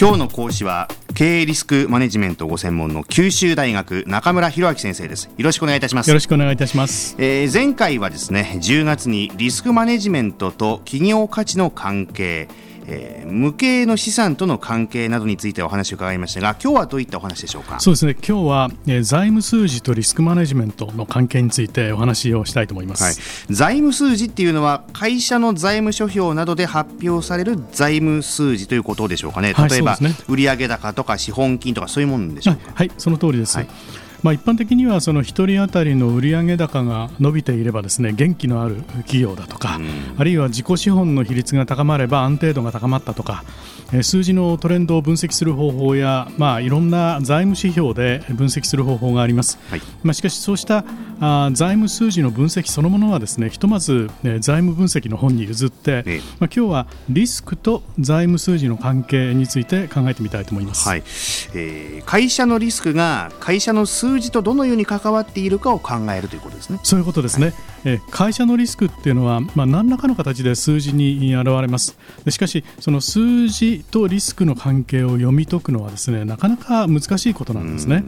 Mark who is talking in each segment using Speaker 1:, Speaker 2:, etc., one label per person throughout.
Speaker 1: 今日の講師は経営リスクマネジメントご専門の九州大学中村博明先生です。よろしくお願いいたします。
Speaker 2: よろしくお願いいたします、
Speaker 1: えー、前回はですね10月にリスクマネジメントと企業価値の関係えー、無形の資産との関係などについてお話を伺いましたが今日はどういったお話でしょうか？
Speaker 2: そうですね。今日は、えー、財務数字とリスクマネジメントの関係についてお話をしたいと思います、は
Speaker 1: い、財務数字っていうのは会社の財務諸表などで発表される財務数字ということでしょうかね？例えば、はいね、売上高とか資本金とかそういうものでしょうか？
Speaker 2: はいその通りです、はいまあ、一般的にはその1人当たりの売上高が伸びていればですね元気のある企業だとか、あるいは自己資本の比率が高まれば安定度が高まったとか数字のトレンドを分析する方法や、まあ、いろんな財務指標で分析する方法があります、はい、まあ、しかしそうしたあ財務数字の分析そのものはですねひとまず、ね、財務分析の本に譲って、ね、まあ、今日はリスクと財務数字の関係について考えてみたいと思います、
Speaker 1: はい。えー、会社のリスクが会社の数字とどのように関わっているかを考えるということですね。
Speaker 2: そういうことですね、はい、え会社のリスクっていうのは、まあ、何らかの形で数字に現れます。しかしその数字とリスクの関係を読み解くのはですねなかなか難しいことなんですね。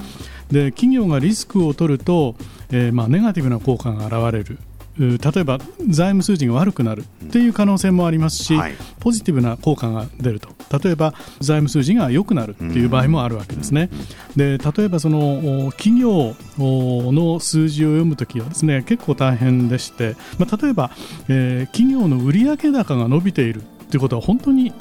Speaker 2: で企業がリスクを取ると、えー、まあネガティブな効果が現れる例えば財務数字が悪くなるという可能性もありますし、はい、ポジティブな効果が出ると例えば財務数字が良くなるという場合もあるわけですね。で例えばその企業の数字を読むときはですね結構大変でして、まあ、例えば、えー、企業の売上高が伸びているということは本当に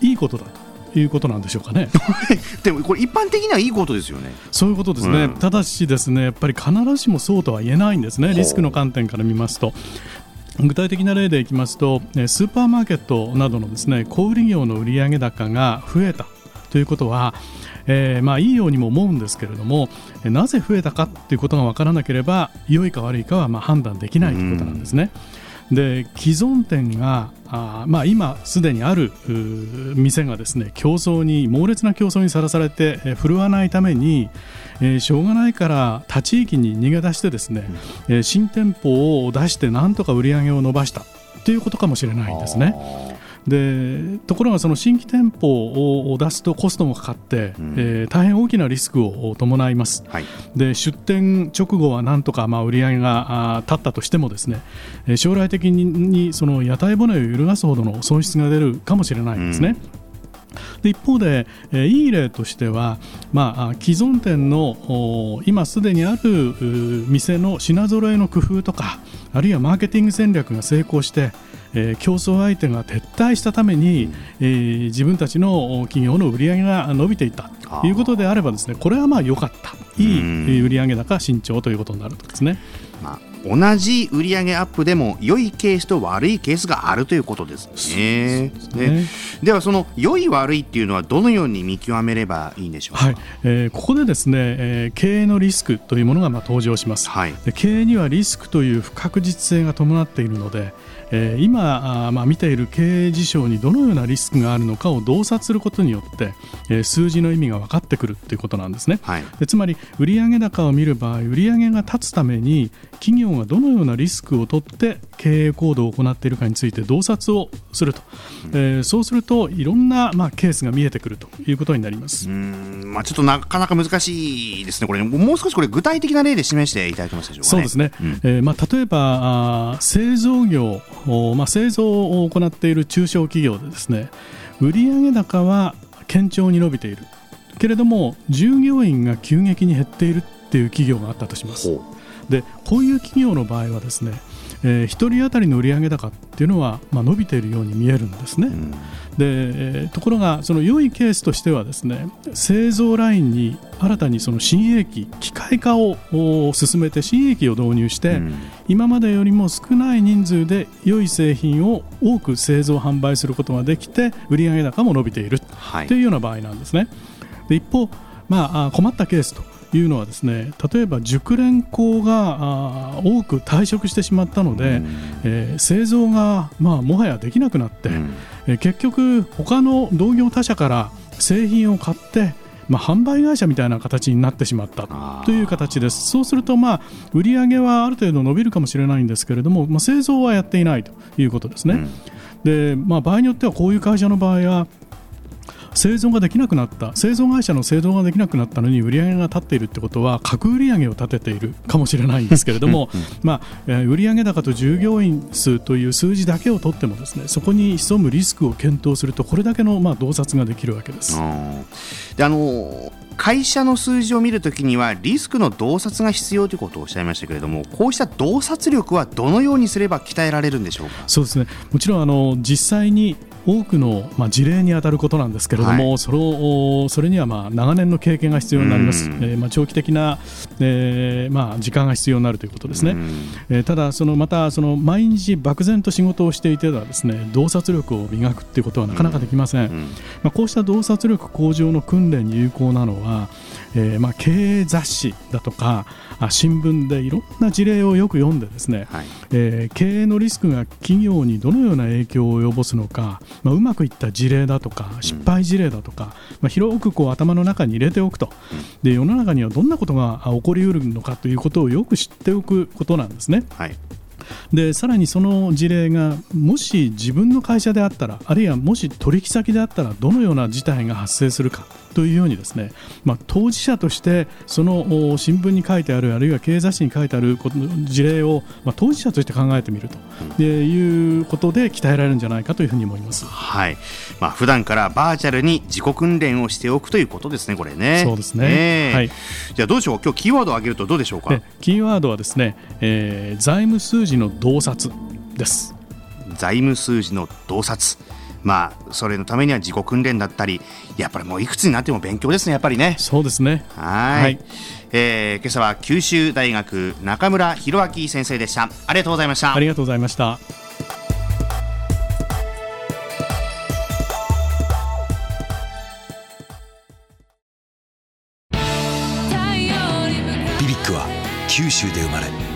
Speaker 2: いいことだと。いうことなんでしょうかね。
Speaker 1: でもこれ一般的にはいいことですよね。
Speaker 2: そういうことですね、うん、ただしですねやっぱり必ずしもそうとは言えないんですね。リスクの観点から見ますと。具体的な例でいきますとスーパーマーケットなどのですね小売業の売上高が増えたということは、えー、まあいいようにも思うんですけれどもなぜ増えたかということが分からなければ良いか悪いかはまあ判断できないということなんですね。うんで既存店があ、まあ、今すでにある店がですね競争に猛烈な競争にさらされて、え振るわないために、えー、しょうがないから他地域に逃げ出してですね、うん、えー、新店舗を出してなんとか売り上げを伸ばしたということかもしれないんですね。でところがその新規店舗を出すとコストもかかって、うん、えー、大変大きなリスクを伴います、はい、で出店直後はなんとかまあ売り上げが立ったとしてもですね将来的にその屋台骨を揺るがすほどの損失が出るかもしれないんですね。うん。で一方で、えー、いい例としては、まあ、既存店の今すでにある店の品揃えの工夫とかあるいはマーケティング戦略が成功してえー、競争相手が撤退したために、えー、自分たちの企業の売り上げが伸びていった。ということであればですねこれはまあ良かった。いい売上高慎重ということになるとですね。
Speaker 1: まあ同じ売上アップでも良いケースと悪いケースがあるということですね。で、ね、ではその良い悪いっていうのはどのように見極めればいいんでしょうか？はい、
Speaker 2: えー、ここでですね、えー、経営のリスクというものがまあ登場します。はい、で経営にはリスクという不確実性が伴っているので、えー、今あ、まあ、見ている経営事象にどのようなリスクがあるのかを洞察することによって、えー、数字の意味が分かってくるということなんですね。はい、でつまり売上高を見る場合売上が立つために企業がどのようなリスクを取って経営行動を行っているかについて洞察をすると、うん、えー、そうするといろんな、まあ、ケースが見えてくるということになります。
Speaker 1: うん、まあ、ちょっとなかなか難しいですね、これ。もう少しこれ具体的な例で示していただけますでしょうか、ね、
Speaker 2: そうですね、うん、えー、まあ、例えばあ製造業、まあ、製造を行っている中小企業でですね売上高は堅調に伸びているけれども従業員が急激に減っているっていう企業があったとします。でこういう企業の場合はですね、えー、1人当たりの売上高っていうのは、まあ、伸びているように見えるんですね。うん、で、えー、ところがその良いケースとしてはですね製造ラインに新たにその新鋭機機械化を進めて新鋭機を導入して、うん、今までよりも少ない人数で良い製品を多く製造販売することができて売上高も伸びているというような場合なんですね。で一方、まあ、困ったケースというのはですね例えば熟練工が多く退職してしまったので、うん、えー、製造が、まあ、もはやできなくなって、うん、えー、結局他の同業他社から製品を買ってまあ、販売会社みたいな形になってしまったという形です。そうすると、まあ、売り上げはある程度伸びるかもしれないんですけれども、まあ、製造はやっていないということですね。うん、でまあ、場合によってはこういう会社の場合は製造ができなくなった。製造会社の製造ができなくなったのに売り上げが立っているってことは核売上を立てているかもしれないんですけれども、まあ、売上高と従業員数という数字だけを取ってもですねそこに潜むリスクを検討するとこれだけのまあ洞察ができるわけです。
Speaker 1: であの会社の数字を見るときにはリスクの洞察が必要ということをおっしゃいましたけれどもこうした洞察力はどのようにすれば鍛えられるんでしょうか？
Speaker 2: そうですね。もちろんあの実際に多くの、まあ、事例に当たることなんですけれども、はい、それそれにはまあ長年の経験が必要になります、えー、まあ、長期的な、えーまあ、時間が必要になるということですね、えー、ただ、そのまたその毎日漠然と仕事をしていてはですね洞察力を磨くということはなかなかできません、まあ、こうした洞察力向上の訓練に有効なのは、えーまあ、経営雑誌だとか新聞でいろんな事例をよく読んでですね、はい、えー、経営のリスクが企業にどのような影響を及ぼすのか、まあ、うまくいった事例だとか失敗事例だとか、まあ、広くこう頭の中に入れておくと、で世の中にはどんなことが起こりうるのかということをよく知っておくことなんですね。はいでさらにその事例がもし自分の会社であったらあるいはもし取引先であったらどのような事態が発生するかというようにですね、まあ、当事者としてその新聞に書いてあるあるいは経営雑誌に書いてある事例を、まあ、当事者として考えてみるということで鍛えられるんじゃないかというふうに思います。
Speaker 1: はいまあ普段からバーチャルに自己訓練をしておくということですね、これね。
Speaker 2: そうですね、
Speaker 1: えー、はい、じゃあどうでしょう、今日キーワードを挙げるとどうでしょうか？
Speaker 2: キーワードはですね、えー、財務数字の洞察です。
Speaker 1: 財務数字の洞察。まあ、それのためには自己訓練だったりやっぱりもういくつになっても勉強ですねやっぱりね。
Speaker 2: そうですね。
Speaker 1: はい。はい、えー、今朝は九州大学中村弘明先生でした。ありがとうございました。
Speaker 2: ありがとうございました。
Speaker 3: BBIQ は九州で生まれ